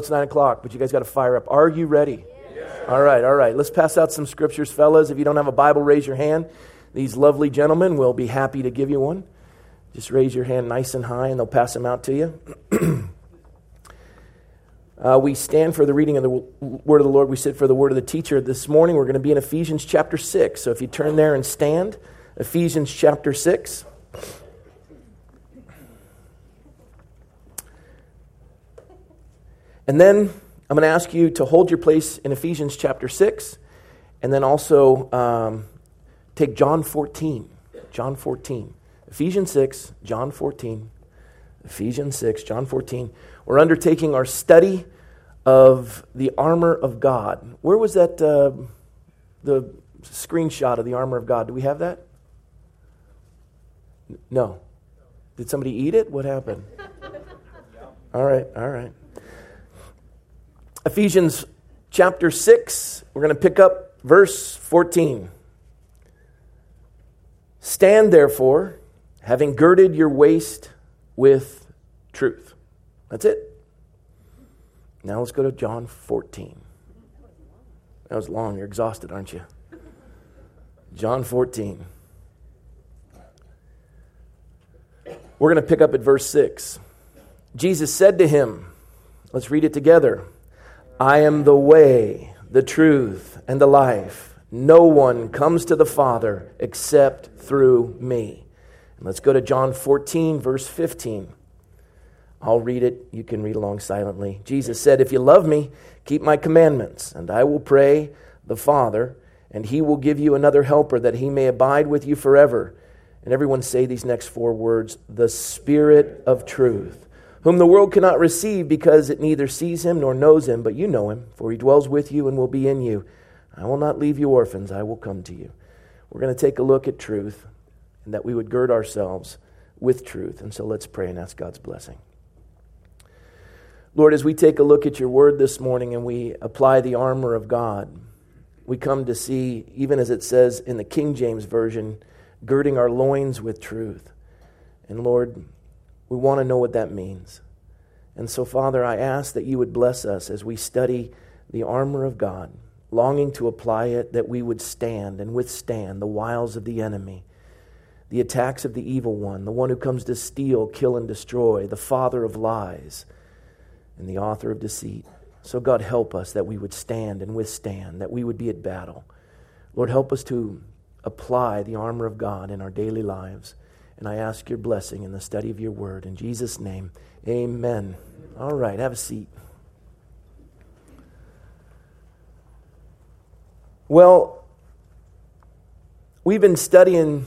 It's 9 o'clock, but you guys got to fire up. Are you ready? All right, all right. Let's pass out some scriptures, fellas. If you don't have a Bible, raise your hand. These lovely gentlemen will be happy to give you one. Just raise your hand nice and high, and they'll pass them out to you. uh, we stand for the reading of the word of the Lord. We sit for the word of the teacher. This morning, we're going to be in Ephesians chapter 6. So if you turn there and stand, Ephesians chapter 6. And then I'm going to ask you to hold your place in Ephesians chapter 6, and then also um, take John 14. John 14. Ephesians 6, John 14. Ephesians 6, John 14. We're undertaking our study of the armor of God. Where was that, uh, the screenshot of the armor of God? Do we have that? No. Did somebody eat it? What happened? All right, all right. Ephesians chapter 6, we're going to pick up verse 14. Stand therefore, having girded your waist with truth. That's it. Now let's go to John 14. That was long. You're exhausted, aren't you? John 14. We're going to pick up at verse 6. Jesus said to him, let's read it together. I am the way, the truth, and the life. No one comes to the Father except through me. And let's go to John 14, verse 15. I'll read it. You can read along silently. Jesus said, If you love me, keep my commandments, and I will pray the Father, and he will give you another helper that he may abide with you forever. And everyone say these next four words the Spirit of truth whom the world cannot receive because it neither sees him nor knows him, but you know him, for he dwells with you and will be in you. I will not leave you orphans, I will come to you. We're going to take a look at truth and that we would gird ourselves with truth. And so let's pray and ask God's blessing. Lord, as we take a look at your word this morning and we apply the armor of God, we come to see, even as it says in the King James Version, girding our loins with truth. And Lord, we want to know what that means. And so, Father, I ask that you would bless us as we study the armor of God, longing to apply it, that we would stand and withstand the wiles of the enemy, the attacks of the evil one, the one who comes to steal, kill, and destroy, the father of lies, and the author of deceit. So, God, help us that we would stand and withstand, that we would be at battle. Lord, help us to apply the armor of God in our daily lives. And I ask your blessing in the study of your word. In Jesus' name, amen. All right, have a seat. Well, we've been studying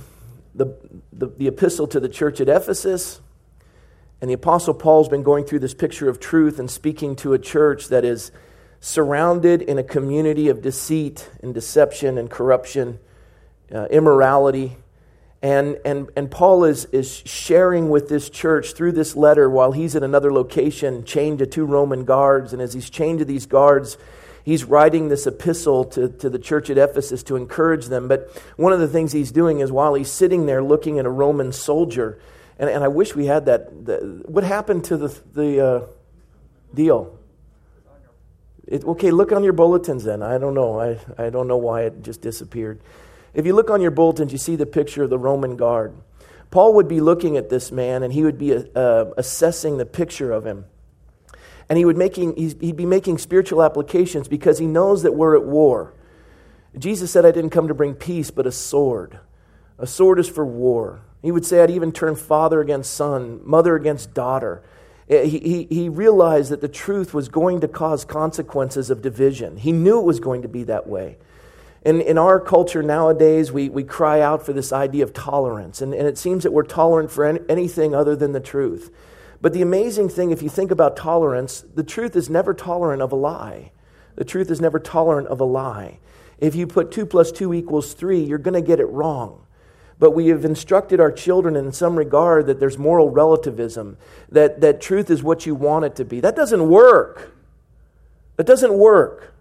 the, the, the, epistle to the church at Ephesus, and the Apostle Paul's been going through this picture of truth and speaking to a church that is surrounded in a community of deceit and deception and corruption, uh, immorality, and, and, and Paul is, is sharing with this church through this letter while he's in another location, chained to two Roman guards. And as he's chained to these guards, he's writing this epistle to, to the church at Ephesus to encourage them. But one of the things he's doing is while he's sitting there looking at a Roman soldier, and, and I wish we had that. The, what happened to the, the uh, deal? It, okay, look on your bulletins then. I don't know. I, I don't know why it just disappeared. If you look on your bulletins, you see the picture of the Roman guard. Paul would be looking at this man and he would be uh, assessing the picture of him. And he would making, he'd be making spiritual applications because he knows that we're at war. Jesus said, I didn't come to bring peace, but a sword. A sword is for war. He would say, I'd even turn father against son, mother against daughter. Eh, he, he, he realized that the truth was going to cause consequences of division. He knew it was going to be that way. In, in our culture nowadays, we, we cry out for this idea of tolerance, and, and it seems that we're tolerant for any, anything other than the truth. But the amazing thing, if you think about tolerance, the truth is never tolerant of a lie. The truth is never tolerant of a lie. If you put 2 plus 2 equals 3, you're going to get it wrong. But we have instructed our children in some regard that there's moral relativism, that, that truth is what you want it to be. That doesn't work. That doesn't work.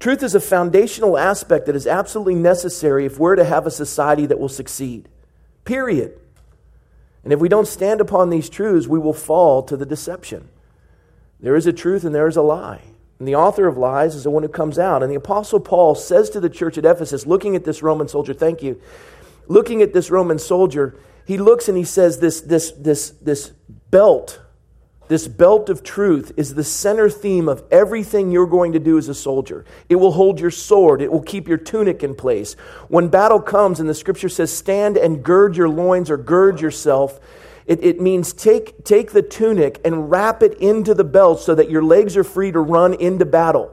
Truth is a foundational aspect that is absolutely necessary if we're to have a society that will succeed. Period. And if we don't stand upon these truths, we will fall to the deception. There is a truth and there is a lie. And the author of lies is the one who comes out. And the Apostle Paul says to the church at Ephesus, looking at this Roman soldier, thank you, looking at this Roman soldier, he looks and he says, This, this, this, this belt, this belt of truth is the center theme of everything you're going to do as a soldier. It will hold your sword, it will keep your tunic in place. When battle comes, and the scripture says, Stand and gird your loins or gird yourself it, it means take, take the tunic and wrap it into the belt so that your legs are free to run into battle.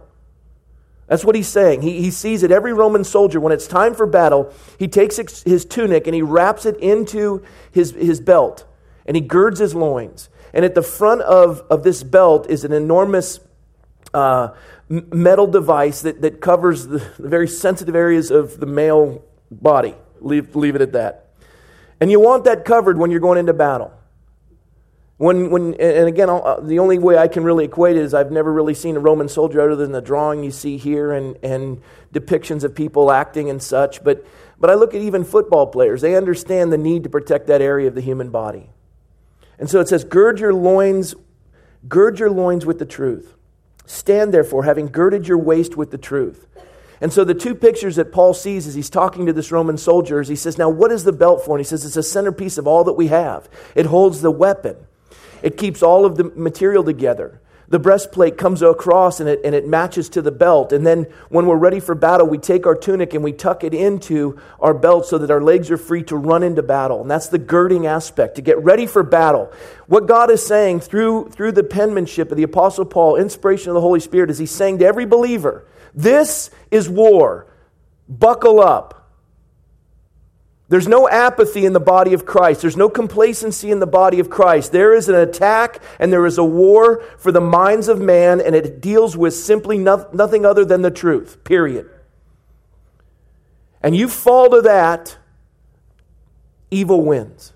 That's what he's saying. He, he sees that every Roman soldier, when it's time for battle, he takes his tunic and he wraps it into his, his belt and he girds his loins. And at the front of, of this belt is an enormous uh, metal device that, that covers the, the very sensitive areas of the male body. Leave, leave it at that. And you want that covered when you're going into battle. When, when, and again, uh, the only way I can really equate it is I've never really seen a Roman soldier other than the drawing you see here and, and depictions of people acting and such. But, but I look at even football players. They understand the need to protect that area of the human body. And so it says, gird your loins, gird your loins with the truth. Stand therefore, having girded your waist with the truth. And so the two pictures that Paul sees as he's talking to this Roman soldier is he says, Now, what is the belt for? And he says, It's a centerpiece of all that we have. It holds the weapon, it keeps all of the material together. The breastplate comes across and it, and it matches to the belt. And then when we're ready for battle, we take our tunic and we tuck it into our belt so that our legs are free to run into battle. And that's the girding aspect, to get ready for battle. What God is saying through, through the penmanship of the Apostle Paul, inspiration of the Holy Spirit, is He's saying to every believer, this is war. Buckle up. There's no apathy in the body of Christ. There's no complacency in the body of Christ. There is an attack and there is a war for the minds of man, and it deals with simply no, nothing other than the truth, period. And you fall to that, evil wins.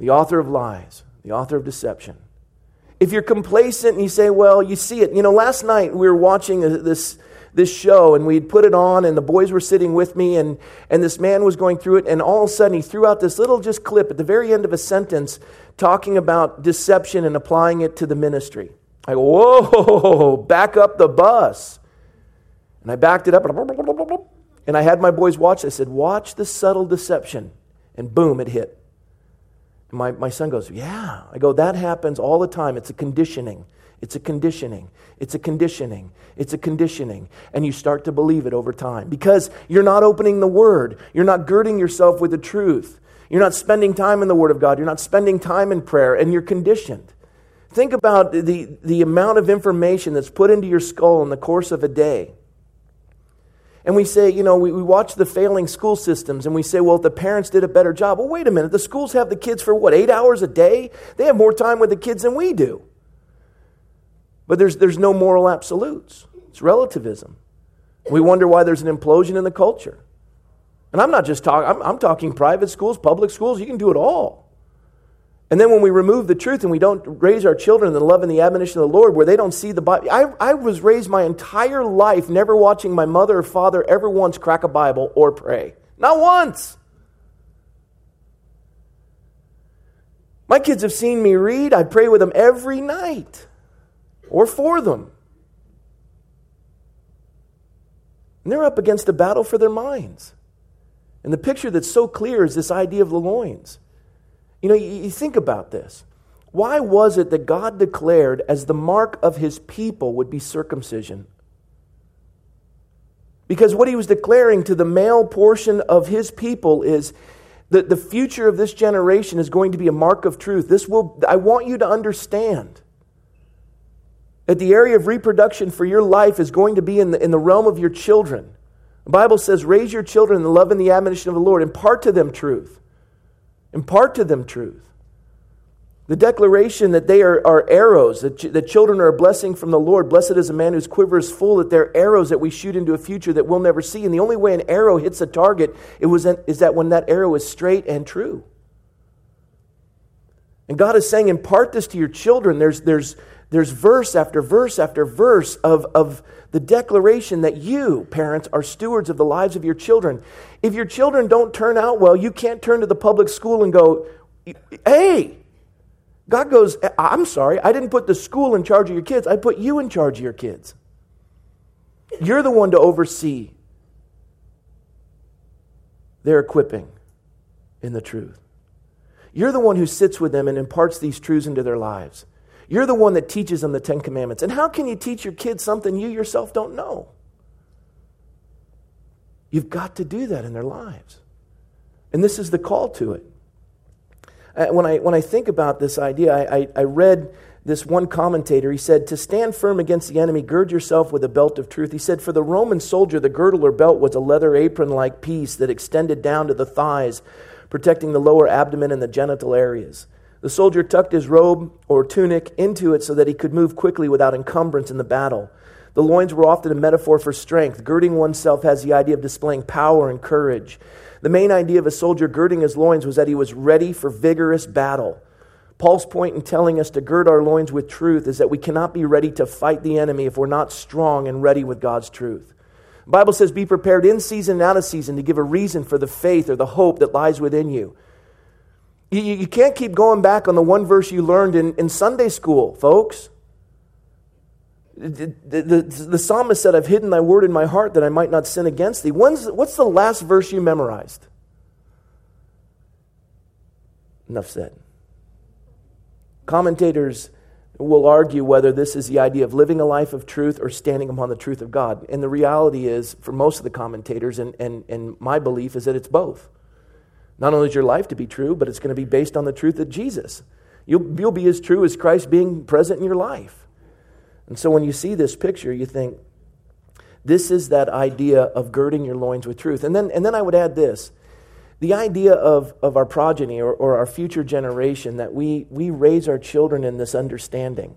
The author of lies, the author of deception. If you're complacent and you say, well, you see it. You know, last night we were watching uh, this, this show and we'd put it on and the boys were sitting with me and, and this man was going through it and all of a sudden he threw out this little just clip at the very end of a sentence talking about deception and applying it to the ministry. I go, whoa, back up the bus. And I backed it up and I had my boys watch. I said, watch the subtle deception. And boom, it hit. My, my son goes, Yeah. I go, That happens all the time. It's a conditioning. It's a conditioning. It's a conditioning. It's a conditioning. And you start to believe it over time because you're not opening the Word. You're not girding yourself with the truth. You're not spending time in the Word of God. You're not spending time in prayer, and you're conditioned. Think about the, the amount of information that's put into your skull in the course of a day. And we say, you know, we, we watch the failing school systems and we say, well, if the parents did a better job. Well, wait a minute. The schools have the kids for what, eight hours a day? They have more time with the kids than we do. But there's, there's no moral absolutes, it's relativism. We wonder why there's an implosion in the culture. And I'm not just talking, I'm, I'm talking private schools, public schools, you can do it all. And then when we remove the truth and we don't raise our children in the love and the admonition of the Lord, where they don't see the Bible. I, I was raised my entire life never watching my mother or father ever once crack a Bible or pray. Not once. My kids have seen me read. I pray with them every night or for them. And they're up against a battle for their minds. And the picture that's so clear is this idea of the loins. You know, you, you think about this. Why was it that God declared as the mark of his people would be circumcision? Because what he was declaring to the male portion of his people is that the future of this generation is going to be a mark of truth. This will I want you to understand that the area of reproduction for your life is going to be in the, in the realm of your children. The Bible says, raise your children in the love and the admonition of the Lord, impart to them truth. Impart to them truth. The declaration that they are, are arrows, that, ch- that children are a blessing from the Lord. Blessed is a man whose quiver is full, that they're arrows that we shoot into a future that we'll never see. And the only way an arrow hits a target it was an, is that when that arrow is straight and true. And God is saying, impart this to your children. There's, there's, there's verse after verse after verse of, of the declaration that you, parents, are stewards of the lives of your children. If your children don't turn out well, you can't turn to the public school and go, hey, God goes, I'm sorry, I didn't put the school in charge of your kids, I put you in charge of your kids. You're the one to oversee their equipping in the truth. You're the one who sits with them and imparts these truths into their lives. You're the one that teaches them the Ten Commandments. And how can you teach your kids something you yourself don't know? You've got to do that in their lives. And this is the call to it. Uh, when I, when I think about this idea, I, I, I read this one commentator. He said, To stand firm against the enemy, gird yourself with a belt of truth. He said, For the Roman soldier, the girdle or belt was a leather apron like piece that extended down to the thighs, protecting the lower abdomen and the genital areas. The soldier tucked his robe or tunic into it so that he could move quickly without encumbrance in the battle. The loins were often a metaphor for strength. Girding oneself has the idea of displaying power and courage. The main idea of a soldier girding his loins was that he was ready for vigorous battle. Paul's point in telling us to gird our loins with truth is that we cannot be ready to fight the enemy if we're not strong and ready with God's truth. The Bible says, Be prepared in season and out of season to give a reason for the faith or the hope that lies within you. You, you can't keep going back on the one verse you learned in, in Sunday school, folks. The, the, the, psalmist said, I've hidden thy word in my heart that I might not sin against thee. When's, what's the last verse you memorized? Enough said. Commentators will argue whether this is the idea of living a life of truth or standing upon the truth of God. And the reality is, for most of the commentators, and, and, and my belief is that it's both. Not only is your life to be true, but it's going to be based on the truth of Jesus. You'll, you'll be as true as Christ being present in your life. And so when you see this picture, you think, this is that idea of girding your loins with truth. And then, and then I would add this the idea of, of our progeny or, or our future generation, that we, we raise our children in this understanding.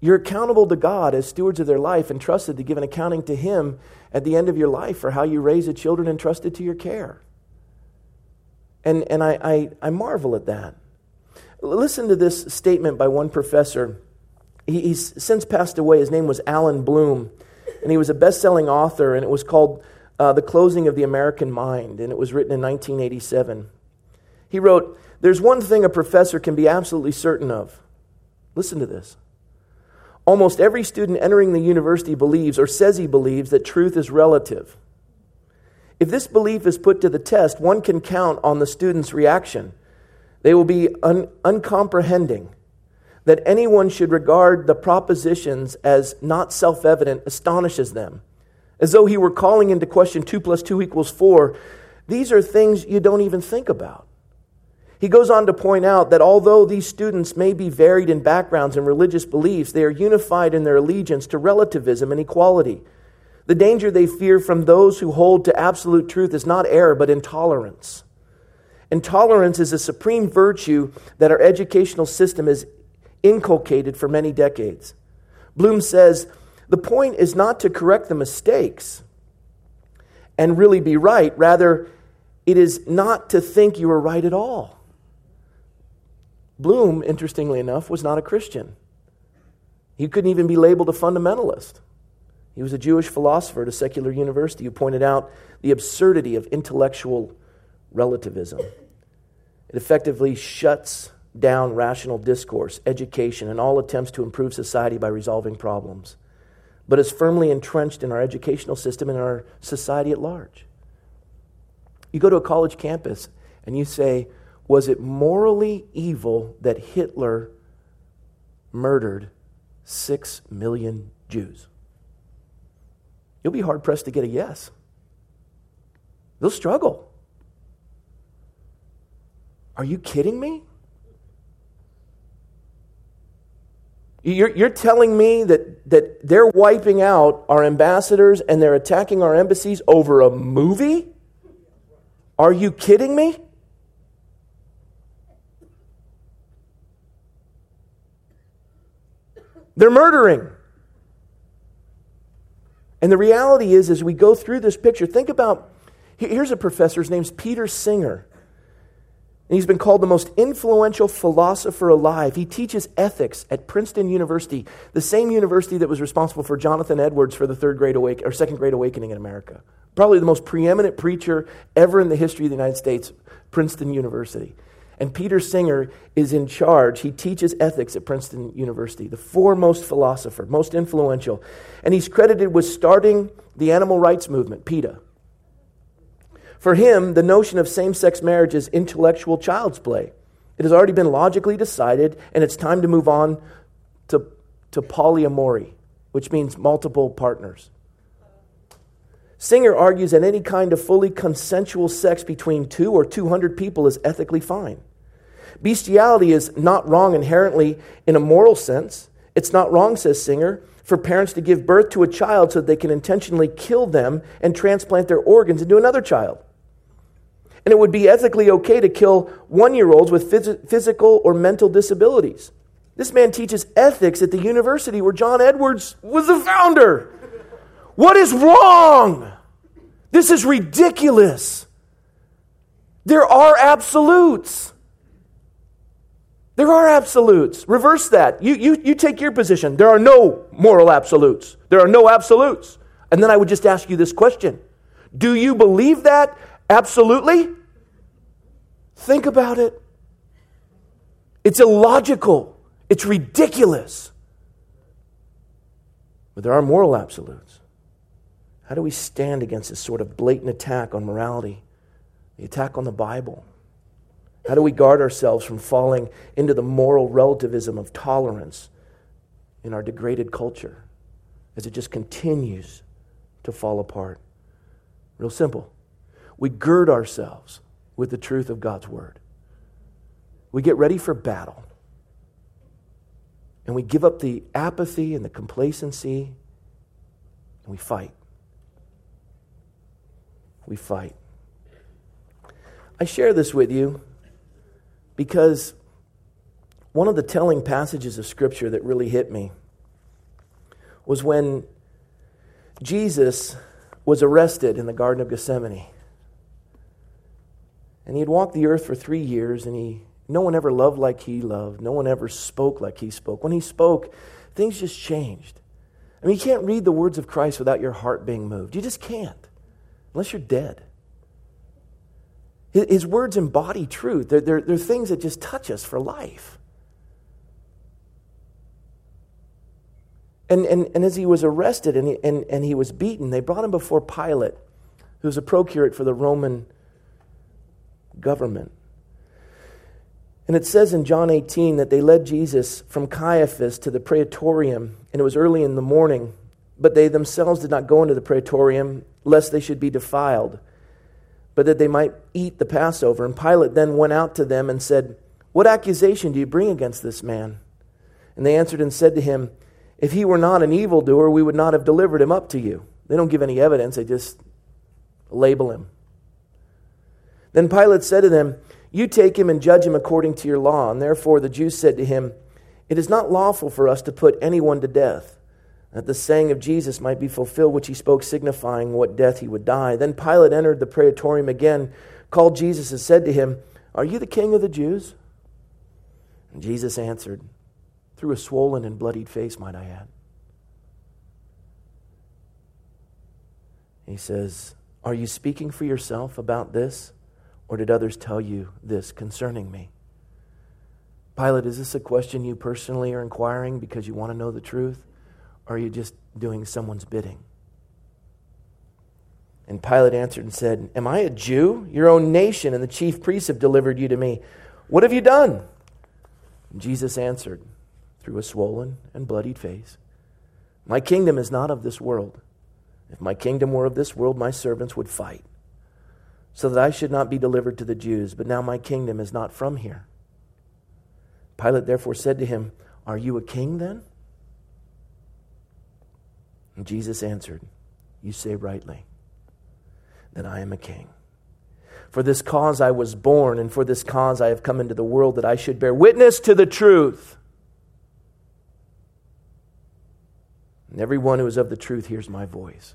You're accountable to God as stewards of their life and trusted to give an accounting to Him at the end of your life for how you raise the children entrusted to your care. And, and I, I, I marvel at that. Listen to this statement by one professor. He, he's since passed away. His name was Allan Bloom, and he was a best selling author, and it was called uh, The Closing of the American Mind, and it was written in 1987. He wrote, There's one thing a professor can be absolutely certain of. Listen to this. Almost every student entering the university believes or says he believes that truth is relative. If this belief is put to the test, one can count on the student's reaction. They will be un- uncomprehending. That anyone should regard the propositions as not self evident astonishes them as though he were calling into question 2 plus 2 equals 4. These are things you don't even think about. He goes on to point out that although these students may be varied in backgrounds and religious beliefs, they are unified in their allegiance to relativism and equality. The danger they fear from those who hold to absolute truth is not error, but intolerance. Intolerance is a supreme virtue that our educational system has inculcated for many decades. Bloom says, the point is not to correct the mistakes and really be right. Rather, it is not to think you are right at all. Bloom, interestingly enough, was not a Christian. He couldn't even be labeled a fundamentalist. He was a Jewish philosopher at a secular university who pointed out the absurdity of intellectual relativism. It effectively shuts down rational discourse, education, and all attempts to improve society by resolving problems but is firmly entrenched in our educational system and our society at large. You go to a college campus and you say, Was it morally evil that Hitler murdered six million Jews? You'll be hard pressed to get a yes. They'll struggle. Are you kidding me? You're, you're telling me that, that they're wiping out our ambassadors and they're attacking our embassies over a movie? Are you kidding me? They're murdering. And the reality is, as we go through this picture, think about here's a professor, his name's Peter Singer. And he's been called the most influential philosopher alive. He teaches ethics at Princeton University, the same university that was responsible for Jonathan Edwards for the third great awakening or second great awakening in America. Probably the most preeminent preacher ever in the history of the United States, Princeton University. And Peter Singer is in charge. He teaches ethics at Princeton University, the foremost philosopher, most influential. And he's credited with starting the animal rights movement, PETA. For him, the notion of same sex marriage is intellectual child's play. It has already been logically decided, and it's time to move on to, to polyamory, which means multiple partners. Singer argues that any kind of fully consensual sex between two or 200 people is ethically fine. Bestiality is not wrong inherently in a moral sense. It's not wrong, says Singer, for parents to give birth to a child so that they can intentionally kill them and transplant their organs into another child. And it would be ethically okay to kill one year olds with phys- physical or mental disabilities. This man teaches ethics at the university where John Edwards was the founder. What is wrong? This is ridiculous. There are absolutes. There are absolutes. Reverse that. You, you, you take your position. There are no moral absolutes. There are no absolutes. And then I would just ask you this question Do you believe that absolutely? Think about it. It's illogical, it's ridiculous. But there are moral absolutes. How do we stand against this sort of blatant attack on morality, the attack on the Bible? How do we guard ourselves from falling into the moral relativism of tolerance in our degraded culture as it just continues to fall apart? Real simple. We gird ourselves with the truth of God's Word. We get ready for battle. And we give up the apathy and the complacency and we fight we fight. I share this with you because one of the telling passages of Scripture that really hit me was when Jesus was arrested in the Garden of Gethsemane. And he had walked the earth for three years, and he, no one ever loved like he loved. No one ever spoke like he spoke. When he spoke, things just changed. I mean, you can't read the words of Christ without your heart being moved. You just can't unless you're dead. His words embody truth. They're, they're, they're things that just touch us for life. And, and, and as he was arrested and he, and, and he was beaten, they brought him before Pilate, who was a procurate for the Roman government. And it says in John 18 that they led Jesus from Caiaphas to the praetorium, and it was early in the morning. But they themselves did not go into the praetorium, lest they should be defiled, but that they might eat the Passover. And Pilate then went out to them and said, What accusation do you bring against this man? And they answered and said to him, If he were not an evildoer, we would not have delivered him up to you. They don't give any evidence, they just label him. Then Pilate said to them, You take him and judge him according to your law. And therefore the Jews said to him, It is not lawful for us to put anyone to death that the saying of Jesus might be fulfilled, which he spoke, signifying what death he would die. Then Pilate entered the praetorium again, called Jesus, and said to him, Are you the king of the Jews? And Jesus answered, through a swollen and bloodied face, might I add. He says, Are you speaking for yourself about this, or did others tell you this concerning me? Pilate, is this a question you personally are inquiring because you want to know the truth? Or are you just doing someone's bidding? And Pilate answered and said, Am I a Jew? Your own nation and the chief priests have delivered you to me. What have you done? And Jesus answered through a swollen and bloodied face, My kingdom is not of this world. If my kingdom were of this world, my servants would fight, so that I should not be delivered to the Jews. But now my kingdom is not from here. Pilate therefore said to him, Are you a king then? And Jesus answered, You say rightly that I am a king. For this cause I was born, and for this cause I have come into the world that I should bear witness to the truth. And everyone who is of the truth hears my voice.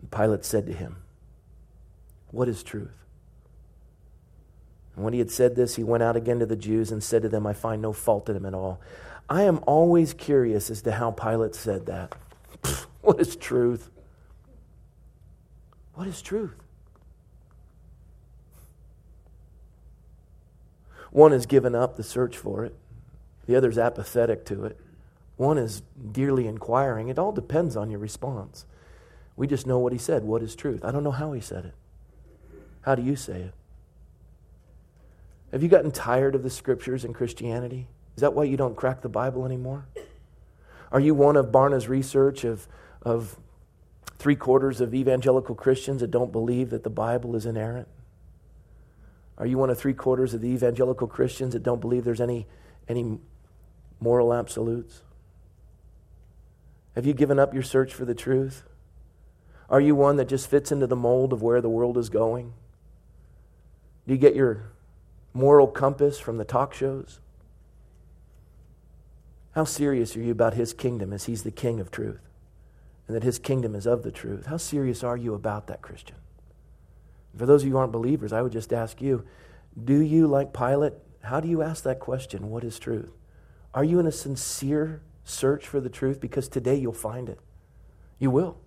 And Pilate said to him, What is truth? And when he had said this, he went out again to the Jews and said to them, I find no fault in him at all. I am always curious as to how Pilate said that. Pfft, what is truth? What is truth? One has given up the search for it, the other is apathetic to it, one is dearly inquiring. It all depends on your response. We just know what he said. What is truth? I don't know how he said it. How do you say it? Have you gotten tired of the scriptures and Christianity? Is that why you don't crack the Bible anymore? Are you one of Barna's research of, of three quarters of evangelical Christians that don't believe that the Bible is inerrant? Are you one of three quarters of the evangelical Christians that don't believe there's any, any moral absolutes? Have you given up your search for the truth? Are you one that just fits into the mold of where the world is going? Do you get your moral compass from the talk shows? How serious are you about his kingdom as he's the king of truth and that his kingdom is of the truth? How serious are you about that, Christian? For those of you who aren't believers, I would just ask you do you, like Pilate, how do you ask that question? What is truth? Are you in a sincere search for the truth? Because today you'll find it. You will.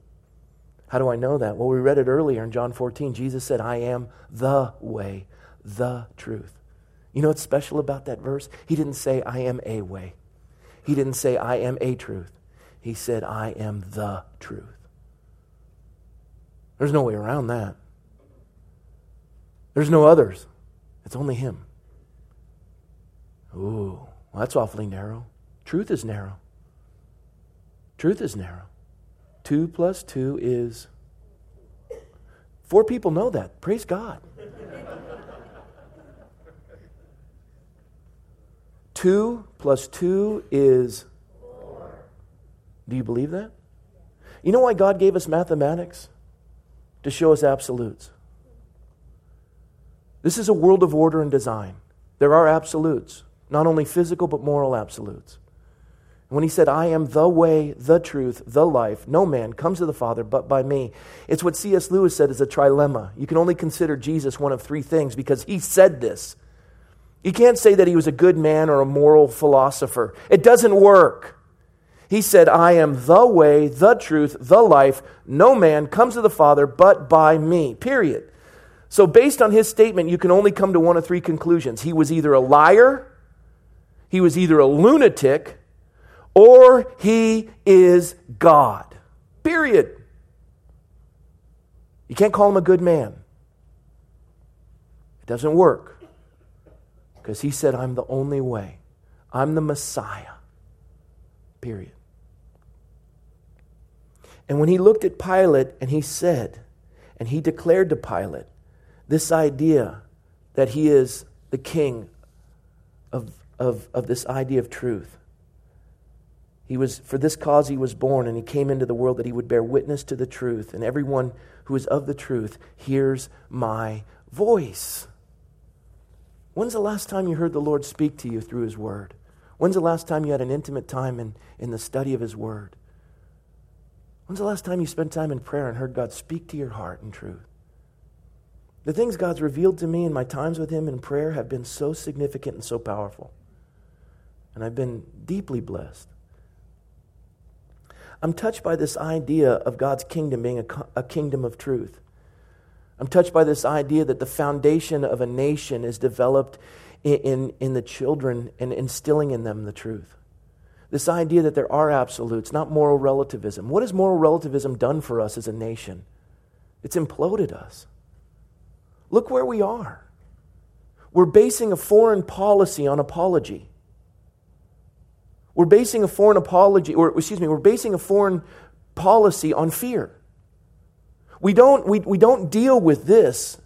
How do I know that? Well, we read it earlier in John 14. Jesus said, I am the way, the truth. You know what's special about that verse? He didn't say, I am a way. He didn't say, I am a truth. He said, I am the truth. There's no way around that. There's no others. It's only Him. Ooh, well, that's awfully narrow. Truth is narrow. Truth is narrow. Two plus two is. Four people know that. Praise God. Two plus two is. four. Do you believe that? You know why God gave us mathematics? To show us absolutes. This is a world of order and design. There are absolutes, not only physical, but moral absolutes. When he said, I am the way, the truth, the life, no man comes to the Father but by me. It's what C.S. Lewis said is a trilemma. You can only consider Jesus one of three things because he said this. You can't say that he was a good man or a moral philosopher. It doesn't work. He said, I am the way, the truth, the life. No man comes to the Father but by me. Period. So, based on his statement, you can only come to one of three conclusions. He was either a liar, he was either a lunatic, or he is God. Period. You can't call him a good man. It doesn't work. Because he said, I'm the only way. I'm the Messiah. Period. And when he looked at Pilate and he said, and he declared to Pilate this idea that he is the king of, of, of this idea of truth, he was, for this cause he was born, and he came into the world that he would bear witness to the truth, and everyone who is of the truth hears my voice. When's the last time you heard the Lord speak to you through his word? When's the last time you had an intimate time in, in the study of his word? When's the last time you spent time in prayer and heard God speak to your heart in truth? The things God's revealed to me in my times with him in prayer have been so significant and so powerful. And I've been deeply blessed. I'm touched by this idea of God's kingdom being a, a kingdom of truth. I'm touched by this idea that the foundation of a nation is developed in, in, in, the children and instilling in them the truth. This idea that there are absolutes, not moral relativism. What has moral relativism done for us as a nation? It's imploded us. Look where we are. We're basing a foreign policy on apology. We're basing a foreign apology, or excuse me, we're basing a foreign policy on fear. We don't, we, we don't deal with this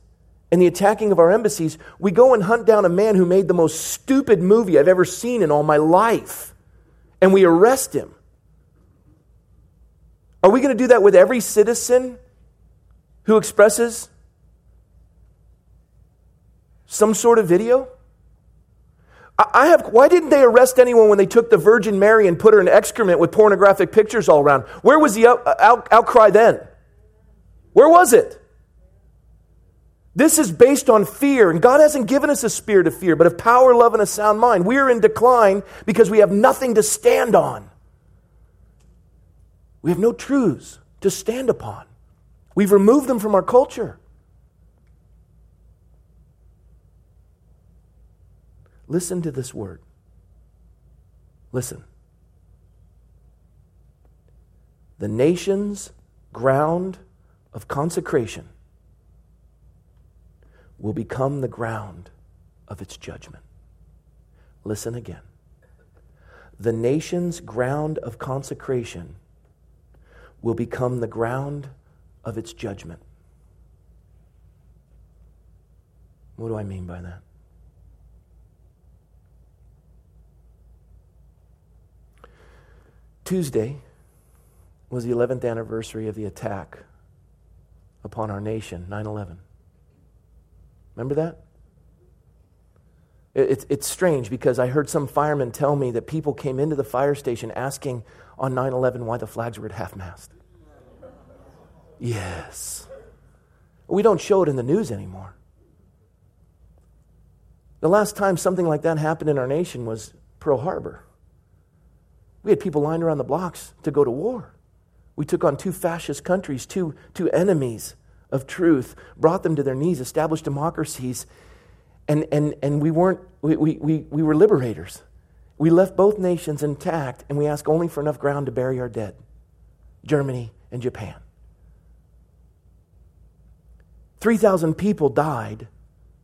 and the attacking of our embassies. We go and hunt down a man who made the most stupid movie I've ever seen in all my life, and we arrest him. Are we going to do that with every citizen who expresses some sort of video? I have, why didn't they arrest anyone when they took the Virgin Mary and put her in excrement with pornographic pictures all around? Where was the out, out, outcry then? Where was it? This is based on fear, and God hasn't given us a spirit of fear, but of power, love, and a sound mind. We are in decline because we have nothing to stand on. We have no truths to stand upon. We've removed them from our culture. Listen to this word. Listen. The nation's ground of consecration will become the ground of its judgment. Listen again. The nation's ground of consecration will become the ground of its judgment. What do I mean by that? Tuesday was the 11th anniversary of the attack upon our nation, 9 11. Remember that? It's, it's strange because I heard some firemen tell me that people came into the fire station asking on 9 11 why the flags were at half mast. Yes. We don't show it in the news anymore. The last time something like that happened in our nation was Pearl Harbor. We had people lined around the blocks to go to war. We took on two fascist countries, two, two enemies of truth, brought them to their knees, established democracies, and, and, and we, weren't, we, we, we were liberators. We left both nations intact, and we ask only for enough ground to bury our dead Germany and Japan. 3,000 people died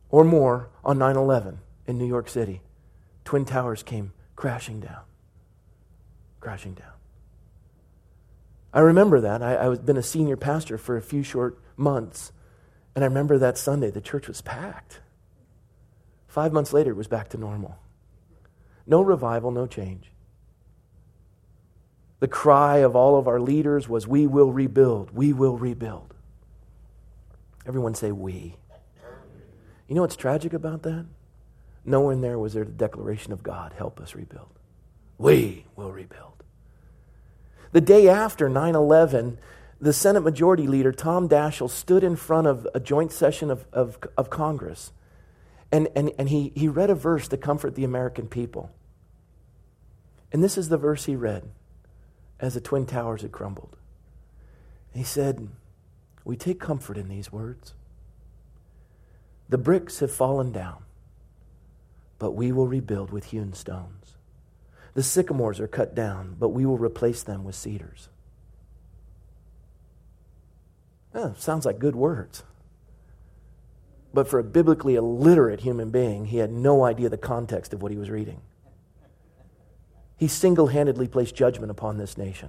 or more on 9 11 in New York City. Twin Towers came crashing down crashing down. I remember that. I, I was been a senior pastor for a few short months, and I remember that Sunday the church was packed. Five months later, it was back to normal. No revival, no change. The cry of all of our leaders was, We will rebuild, we will rebuild. Everyone say, We. You know what's tragic about that? Nowhere in there was there the declaration of God, help us rebuild. We will rebuild. The day after 9 11, the Senate Majority Leader, Tom Daschle, stood in front of a joint session of, of, of Congress and, and, and he, he read a verse to comfort the American people. And this is the verse he read as the Twin Towers had crumbled. He said, We take comfort in these words. The bricks have fallen down, but we will rebuild with hewn stones. The sycamores are cut down, but we will replace them with cedars. Sounds like good words. But for a biblically illiterate human being, he had no idea the context of what he was reading. He single handedly placed judgment upon this nation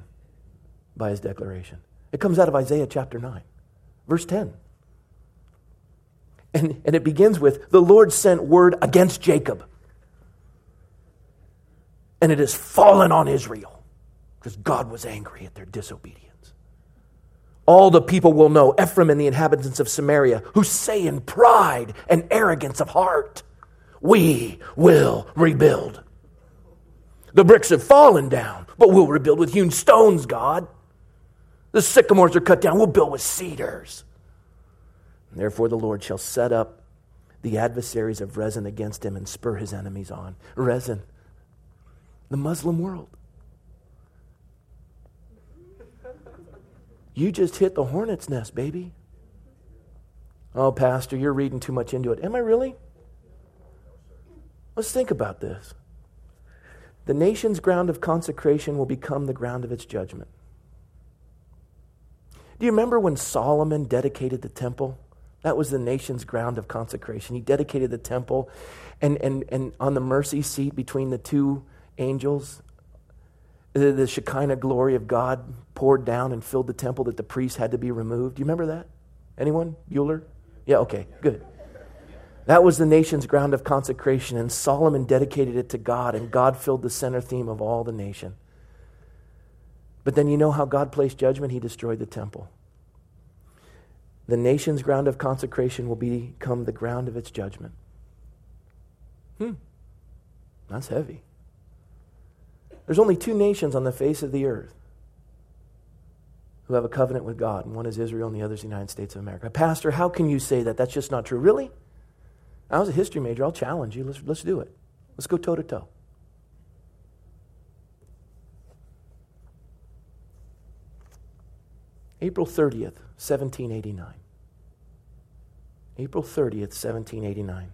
by his declaration. It comes out of Isaiah chapter 9, verse 10. And, and it begins with The Lord sent word against Jacob and it has fallen on Israel because God was angry at their disobedience. All the people will know, Ephraim and the inhabitants of Samaria, who say in pride and arrogance of heart, We will rebuild. The bricks have fallen down, but we'll rebuild with hewn stones, God. The sycamores are cut down, we'll build with cedars. And therefore, the Lord shall set up the adversaries of Rezin against him and spur his enemies on. Rezin the Muslim world. You just hit the hornet's nest, baby. Oh, Pastor, you're reading too much into it. Am I really? Let's think about this. The nation's ground of consecration will become the ground of its judgment. Do you remember when Solomon dedicated the temple? That was the nation's ground of consecration. He dedicated the temple, and, and, and on the mercy seat between the two angels. The, Shekinah glory of God poured down and filled the temple that the priests had to be removed. Do you remember that? Anyone? Bueller? Yeah, okay, good. That was the nation's ground of consecration, and Solomon dedicated it to God, and God filled the center theme of all the nation. But then you know how God placed judgment? He destroyed the temple. The nation's ground of consecration will become the ground of its judgment. Hmm. That's heavy. There's only two nations on the face of the earth who have a covenant with God, and one is Israel and the other is the United States of America. Pastor, how can you say that? That's just not true. Really? I was a history major. I'll challenge you. Let's, let's do it. Let's go toe to toe. April 30th, 1789. April 30th, 1789.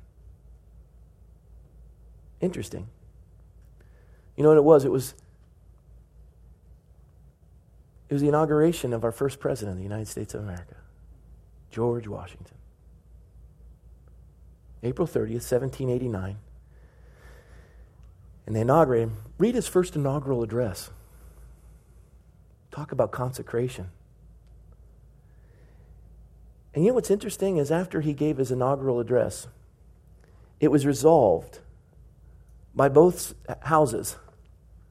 Interesting. You know what it was? It was it was the inauguration of our first president of the United States of America, George Washington. April 30th, 1789. And they inaugurate him. Read his first inaugural address. Talk about consecration. And you know what's interesting is after he gave his inaugural address, it was resolved by both houses.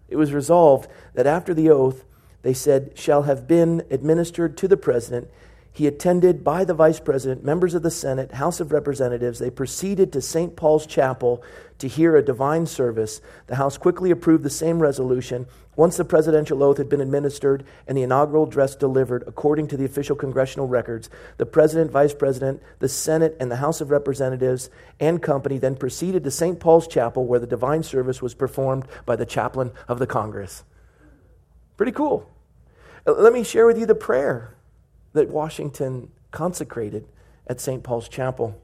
It was resolved that after the oath, they said, shall have been administered to the president he attended by the vice president, members of the Senate, House of Representatives. They proceeded to St. Paul's Chapel to hear a divine service. The House quickly approved the same resolution. Once the presidential oath had been administered and the inaugural address delivered, according to the official congressional records, the president, vice president, the Senate, and the House of Representatives and company then proceeded to St. Paul's Chapel where the divine service was performed by the chaplain of the Congress. Pretty cool. Let me share with you the prayer that Washington consecrated at St. Paul's Chapel.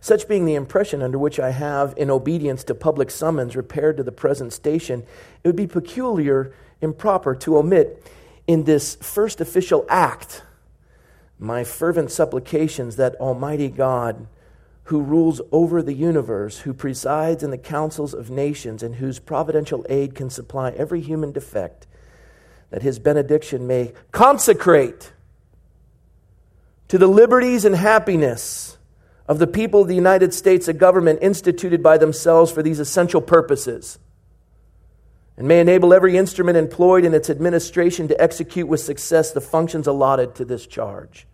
Such being the impression under which I have, in obedience to public summons, repaired to the present station, it would be peculiar, improper to omit in this first official act my fervent supplications that Almighty God, who rules over the universe, who presides in the councils of nations, and whose providential aid can supply every human defect, that his benediction may consecrate to the liberties and happiness of the people of the United States a government instituted by themselves for these essential purposes, and may enable every instrument employed in its administration to execute with success the functions allotted to this charge.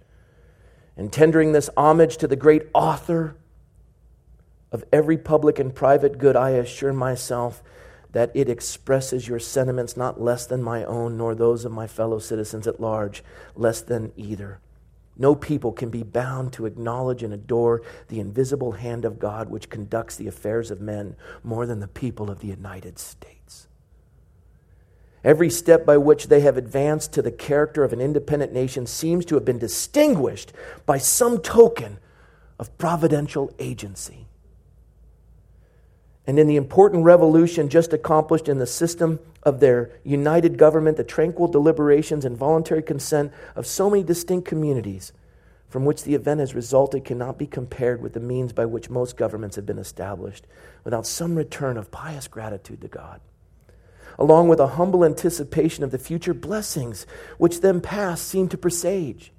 And tendering this homage to the great author of every public and private good, I assure myself that it expresses your sentiments not less than my own, nor those of my fellow citizens at large, less than either. No people can be bound to acknowledge and adore the invisible hand of God which conducts the affairs of men more than the people of the United States. Every step by which they have advanced to the character of an independent nation seems to have been distinguished by some token of providential agency and in the important revolution just accomplished in the system of their united government, the tranquil deliberations and voluntary consent of so many distinct communities from which the event has resulted cannot be compared with the means by which most governments have been established without some return of pious gratitude to God. Along with a humble anticipation of the future blessings which them past seem to presage.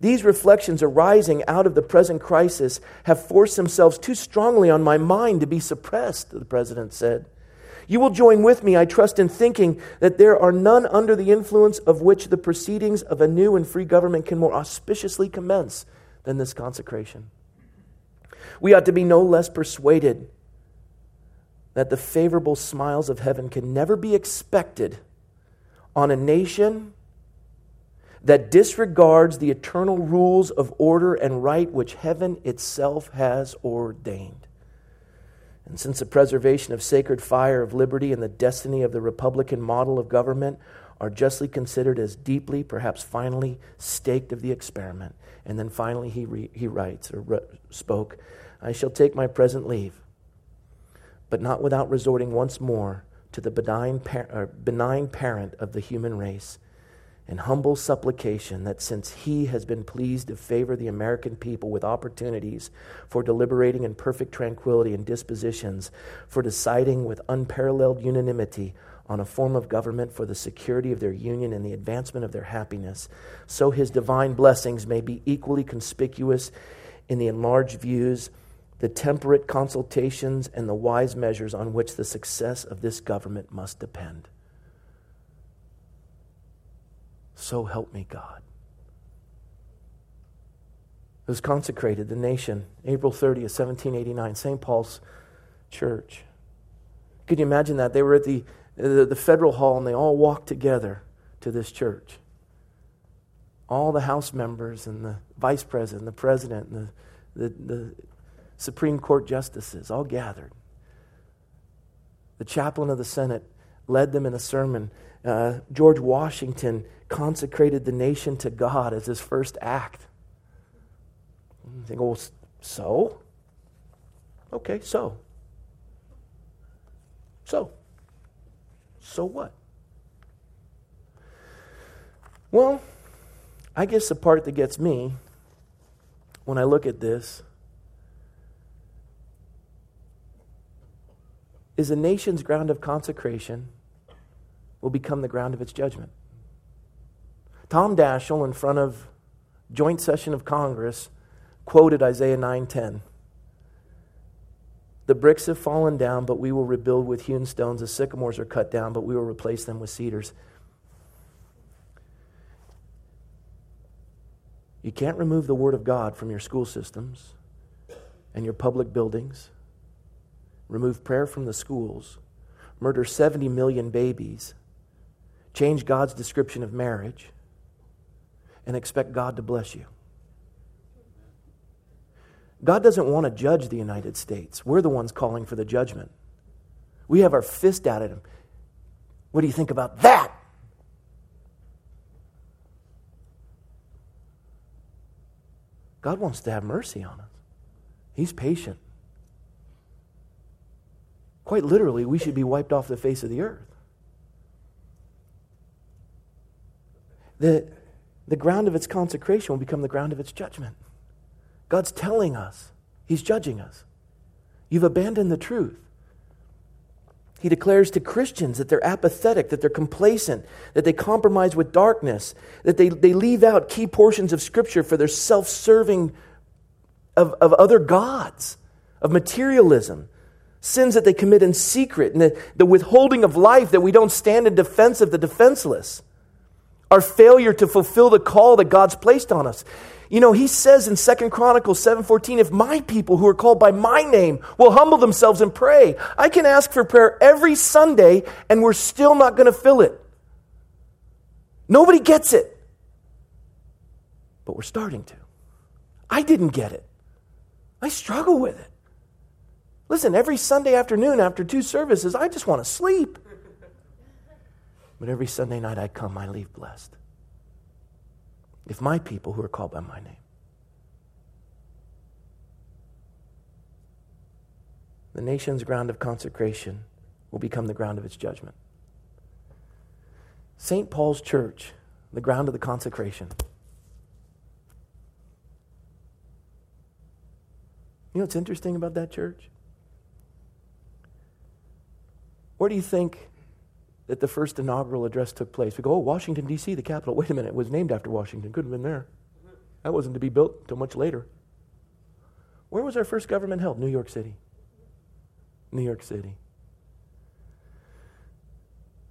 These reflections arising out of the present crisis have forced themselves too strongly on my mind to be suppressed, the president said. You will join with me, I trust, in thinking that there are none under the influence of which the proceedings of a new and free government can more auspiciously commence than this consecration. We ought to be no less persuaded that the favorable smiles of heaven can never be expected on a nation that disregards the eternal rules of order and right which heaven itself has ordained. And since the preservation of sacred fire of liberty and the destiny of the Republican model of government are justly considered as deeply, perhaps finally, staked of the experiment. And then finally he, re, he writes or re, spoke, I shall take my present leave, but not without resorting once more to the benign, par- benign parent of the human race and humble supplication that since he has been pleased to favor the American people with opportunities for deliberating in perfect tranquility and dispositions for deciding with unparalleled unanimity on a form of government for the security of their union and the advancement of their happiness, so his divine blessings may be equally conspicuous in the enlarged views, the temperate consultations, and the wise measures on which the success of this government must depend. So help me, God. It was consecrated, the nation, April 30th, 1789, St. Paul's Church. Could you imagine that? They were at the, the, the federal hall and they all walked together to this church. All the House members and the vice president, the president, and the, the, the Supreme Court justices all gathered. The chaplain of the Senate led them in a sermon. Uh, George Washington consecrated the nation to God as his first act. You think, well, so? Okay, so. So, so what? Well, I guess the part that gets me when I look at this is a nation's ground of consecration will become the ground of its judgment. Tom Daschle, in front of joint session of Congress, quoted Isaiah 9:10. The bricks have fallen down, but we will rebuild with hewn stones. The sycamores are cut down, but we will replace them with cedars. You can't remove the Word of God from your school systems and your public buildings, remove prayer from the schools, murder 70 million babies, change God's description of marriage, and expect God to bless you. God doesn't want to judge the United States. We're the ones calling for the judgment. We have our fist out at him. What do you think about that? God wants to have mercy on us. He's patient. Quite literally, we should be wiped off the face of the earth. The, the ground of its consecration will become the ground of its judgment. God's telling us, He's judging us. You've abandoned the truth. He declares to Christians that they're apathetic, that they're complacent, that they compromise with darkness, that they, they leave out key portions of Scripture for their self serving of, of other gods, of materialism, sins that they commit in secret, and the, the withholding of life that we don't stand in defense of the defenseless, our failure to fulfill the call that God's placed on us. You know, he says in Second Chronicles 7:14, if my people who are called by my name will humble themselves and pray, I can ask for prayer every Sunday and we're still not going to fill it. Nobody gets it. But we're starting to. I didn't get it. I struggle with it. Listen, every Sunday afternoon after two services, I just want to sleep. But every Sunday night I come, I leave blessed if my people who are called by my name. The nation's ground of consecration will become the ground of its judgment. St. Paul's church, the ground of the consecration. You know what's interesting about that church? Where do you think that the first inaugural address took place. We go, oh, Washington, D.C., the capital. Wait a minute, it was named after Washington. Couldn't have been there. That wasn't to be built until much later. Where was our first government held? New York City. New York City.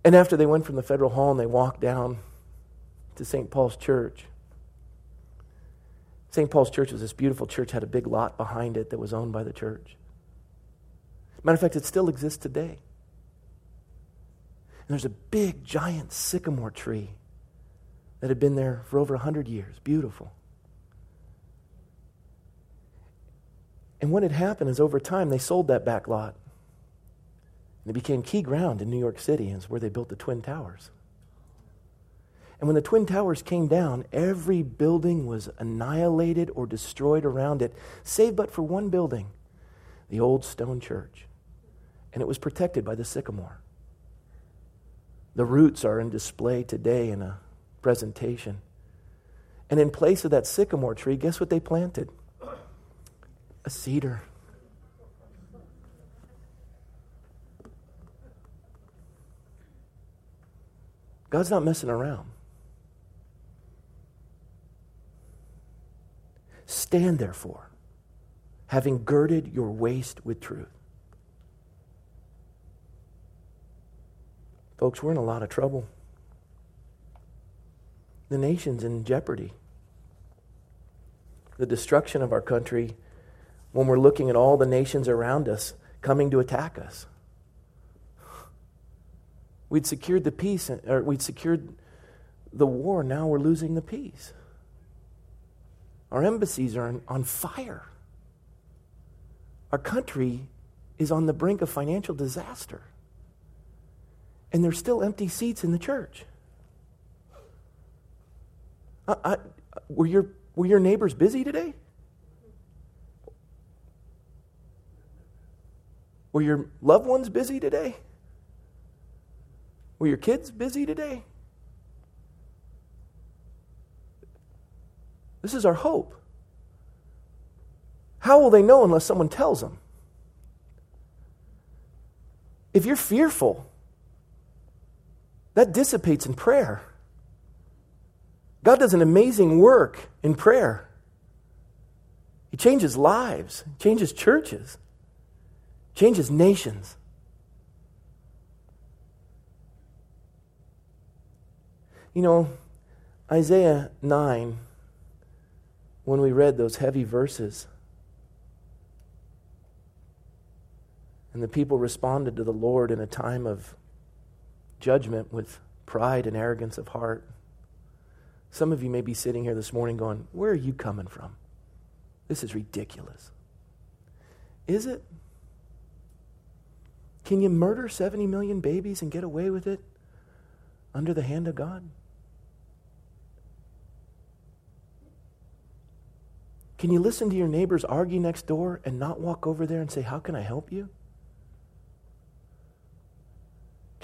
And after they went from the federal hall and they walked down to St. Paul's Church, St. Paul's Church was this beautiful church, had a big lot behind it that was owned by the church. Matter of fact, it still exists today. And there's a big, giant sycamore tree that had been there for over 100 years. Beautiful. And what had happened is over time, they sold that back lot. And it became key ground in New York City, and it's where they built the Twin Towers. And when the Twin Towers came down, every building was annihilated or destroyed around it, save but for one building, the old stone church. And it was protected by the sycamore. The roots are in display today in a presentation. And in place of that sycamore tree, guess what they planted? A cedar. God's not messing around. Stand therefore, having girded your waist with truth. Folks, we're in a lot of trouble. The nation's in jeopardy. The destruction of our country when we're looking at all the nations around us coming to attack us. We'd secured the peace, or we'd secured the war, now we're losing the peace. Our embassies are on fire. Our country is on the brink of financial disaster and there's still empty seats in the church. I, I, were, your, were your neighbors busy today? Were your loved ones busy today? Were your kids busy today? This is our hope. How will they know unless someone tells them? If you're fearful, that dissipates in prayer. God does an amazing work in prayer. He changes lives, changes churches, changes nations. You know, Isaiah 9, when we read those heavy verses, and the people responded to the Lord in a time of judgment with pride and arrogance of heart. Some of you may be sitting here this morning going, Where are you coming from? This is ridiculous. Is it? Can you murder 70 million babies and get away with it under the hand of God? Can you listen to your neighbors argue next door and not walk over there and say, How can I help you?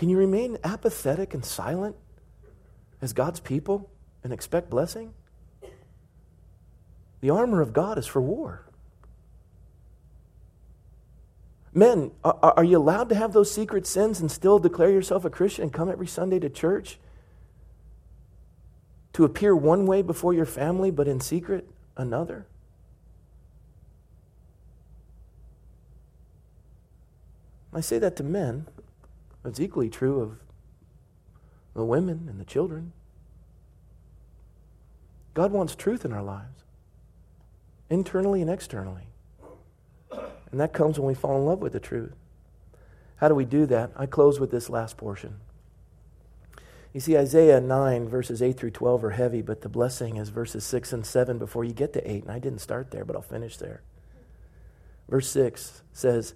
Can you remain apathetic and silent as God's people and expect blessing? The armor of God is for war. Men, are, are, you allowed to have those secret sins and still declare yourself a Christian and come every Sunday to church? To appear one way before your family, but in secret another? I say that to men. It's equally true of the women and the children. God wants truth in our lives, internally and externally. And that comes when we fall in love with the truth. How do we do that? I close with this last portion. You see, Isaiah 9, verses 8 through 12 are heavy, but the blessing is verses 6 and 7 before you get to 8. And I didn't start there, but I'll finish there. Verse 6 says,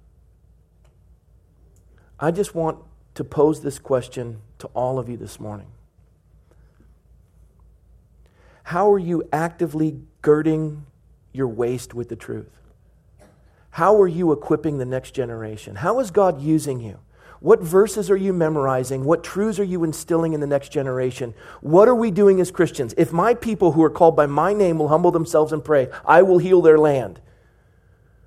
I just want to pose this question to all of you this morning. How are you actively girding your waist with the truth? How are you equipping the next generation? How is God using you? What verses are you memorizing? What truths are you instilling in the next generation? What are we doing as Christians? If my people who are called by my name will humble themselves and pray, I will heal their land.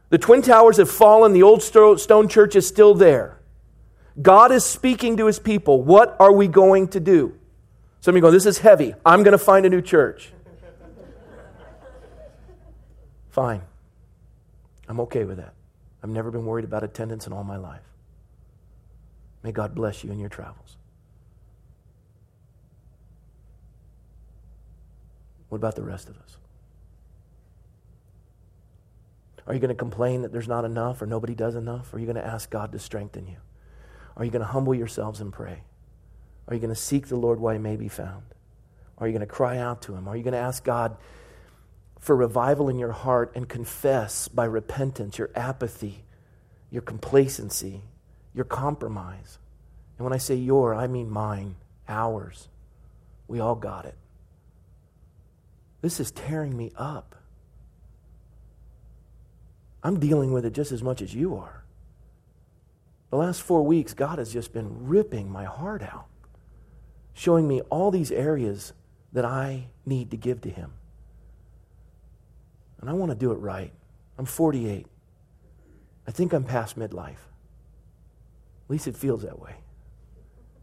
The Twin Towers have fallen, the old stone church is still there. God is speaking to his people. What are we going to do? Some of you go, This is heavy. I'm going to find a new church. Fine. I'm okay with that. I've never been worried about attendance in all my life. May God bless you in your travels. What about the rest of us? Are you going to complain that there's not enough or nobody does enough? Or are you going to ask God to strengthen you? Are you going to humble yourselves and pray? Are you going to seek the Lord while he may be found? Are you going to cry out to him? Are you going to ask God for revival in your heart and confess by repentance your apathy, your complacency, your compromise? And when I say your, I mean mine, ours. We all got it. This is tearing me up. I'm dealing with it just as much as you are. The last four weeks, God has just been ripping my heart out, showing me all these areas that I need to give to Him. And I want to do it right. I'm 48. I think I'm past midlife. At least it feels that way.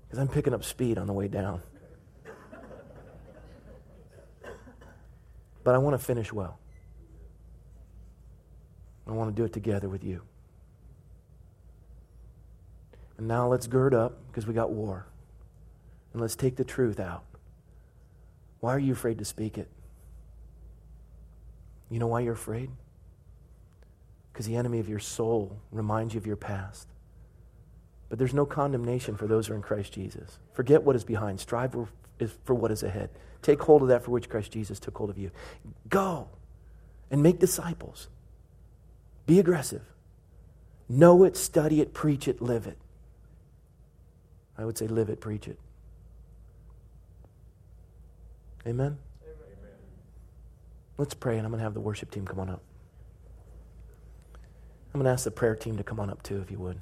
Because I'm picking up speed on the way down. But I want to finish well. I want to do it together with you. And now let's gird up because we got war. And let's take the truth out. Why are you afraid to speak it? You know why you're afraid? Because the enemy of your soul reminds you of your past, But there's no condemnation for those who are in Christ Jesus. Forget what is behind, strive for what is ahead. Take hold of that for which Christ Jesus took hold of you. Go and make disciples. Be aggressive. Know it, study it, preach it, live it. I would say live it, preach it. Amen? Amen. Let's pray, and I'm going to have the worship team come on up. I'm going to ask the prayer team to come on up too, if you would.